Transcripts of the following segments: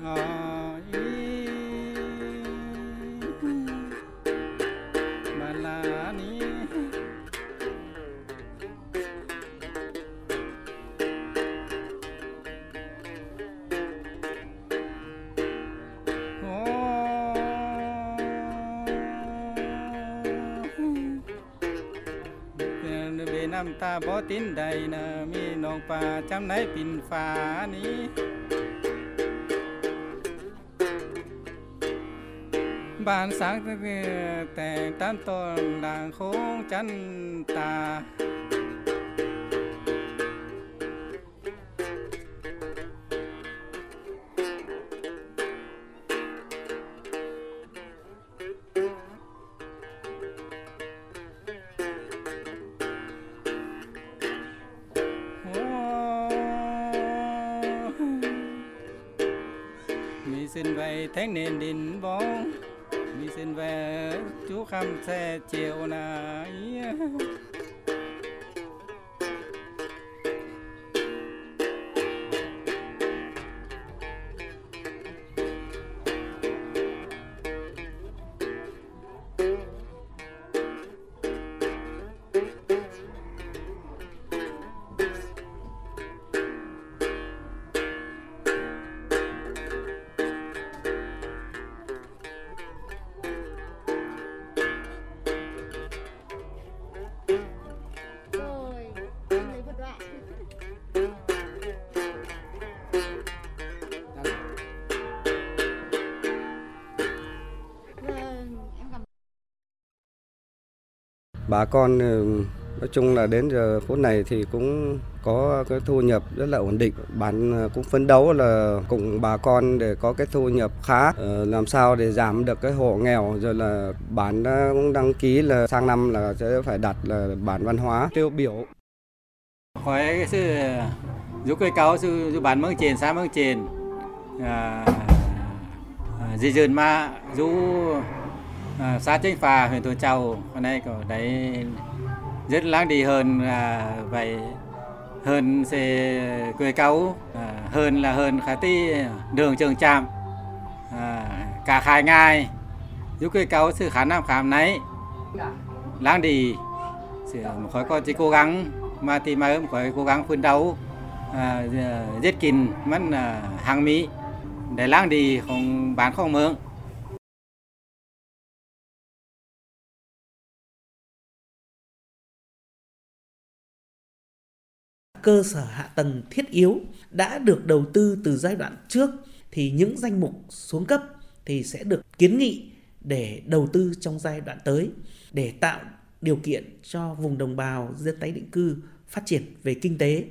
Oh. Uh. น้ำตาบ่ตินใดนะมีน้องป่าจำไหนปินฟ้านี้บ้านสางแต่งตามต้นด่างโค้งจันตา mi xin về thế nền đình bóng, mi xin về chú khăm xe chiều nay. bà con ừ, nói chung là đến giờ phút này thì cũng có cái thu nhập rất là ổn định. Bạn ờ, cũng phấn đấu là cùng bà con để có cái thu nhập khá ờ, làm sao để giảm được cái hộ nghèo. Rồi là bản ờ, cũng đăng ký là sang năm là sẽ phải đặt là bản văn hóa. Tiêu biểu. Khói sự giúp cây cao sự giúp bản mang chền xã mang chền. À, à dì dườn ma giúp à, xã chính phà huyện Thuận Châu. Hôm nay có đấy rất láng đi hơn là vậy hơn sẽ quê cáu à, hơn là hơn khá tí đường trường trạm. À, cả khai ngay giúp quê cáu sự khả năng khám nấy láng đi. Sẽ khỏi con chỉ cố gắng mà thì mà khỏi cố gắng phấn đấu. À, giết kín mất à, hàng mỹ để láng đi không bán không mượn. Cơ sở hạ tầng thiết yếu đã được đầu tư từ giai đoạn trước thì những danh mục xuống cấp thì sẽ được kiến nghị để đầu tư trong giai đoạn tới để tạo điều kiện cho vùng đồng bào dân tái định cư phát triển về kinh tế.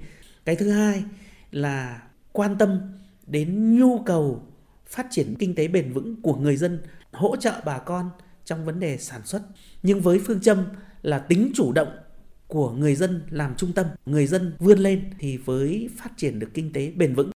Cái thứ hai là quan tâm đến nhu cầu phát triển kinh tế bền vững của người dân, hỗ trợ bà con trong vấn đề sản xuất nhưng với phương châm là tính chủ động của người dân làm trung tâm, người dân vươn lên thì với phát triển được kinh tế bền vững.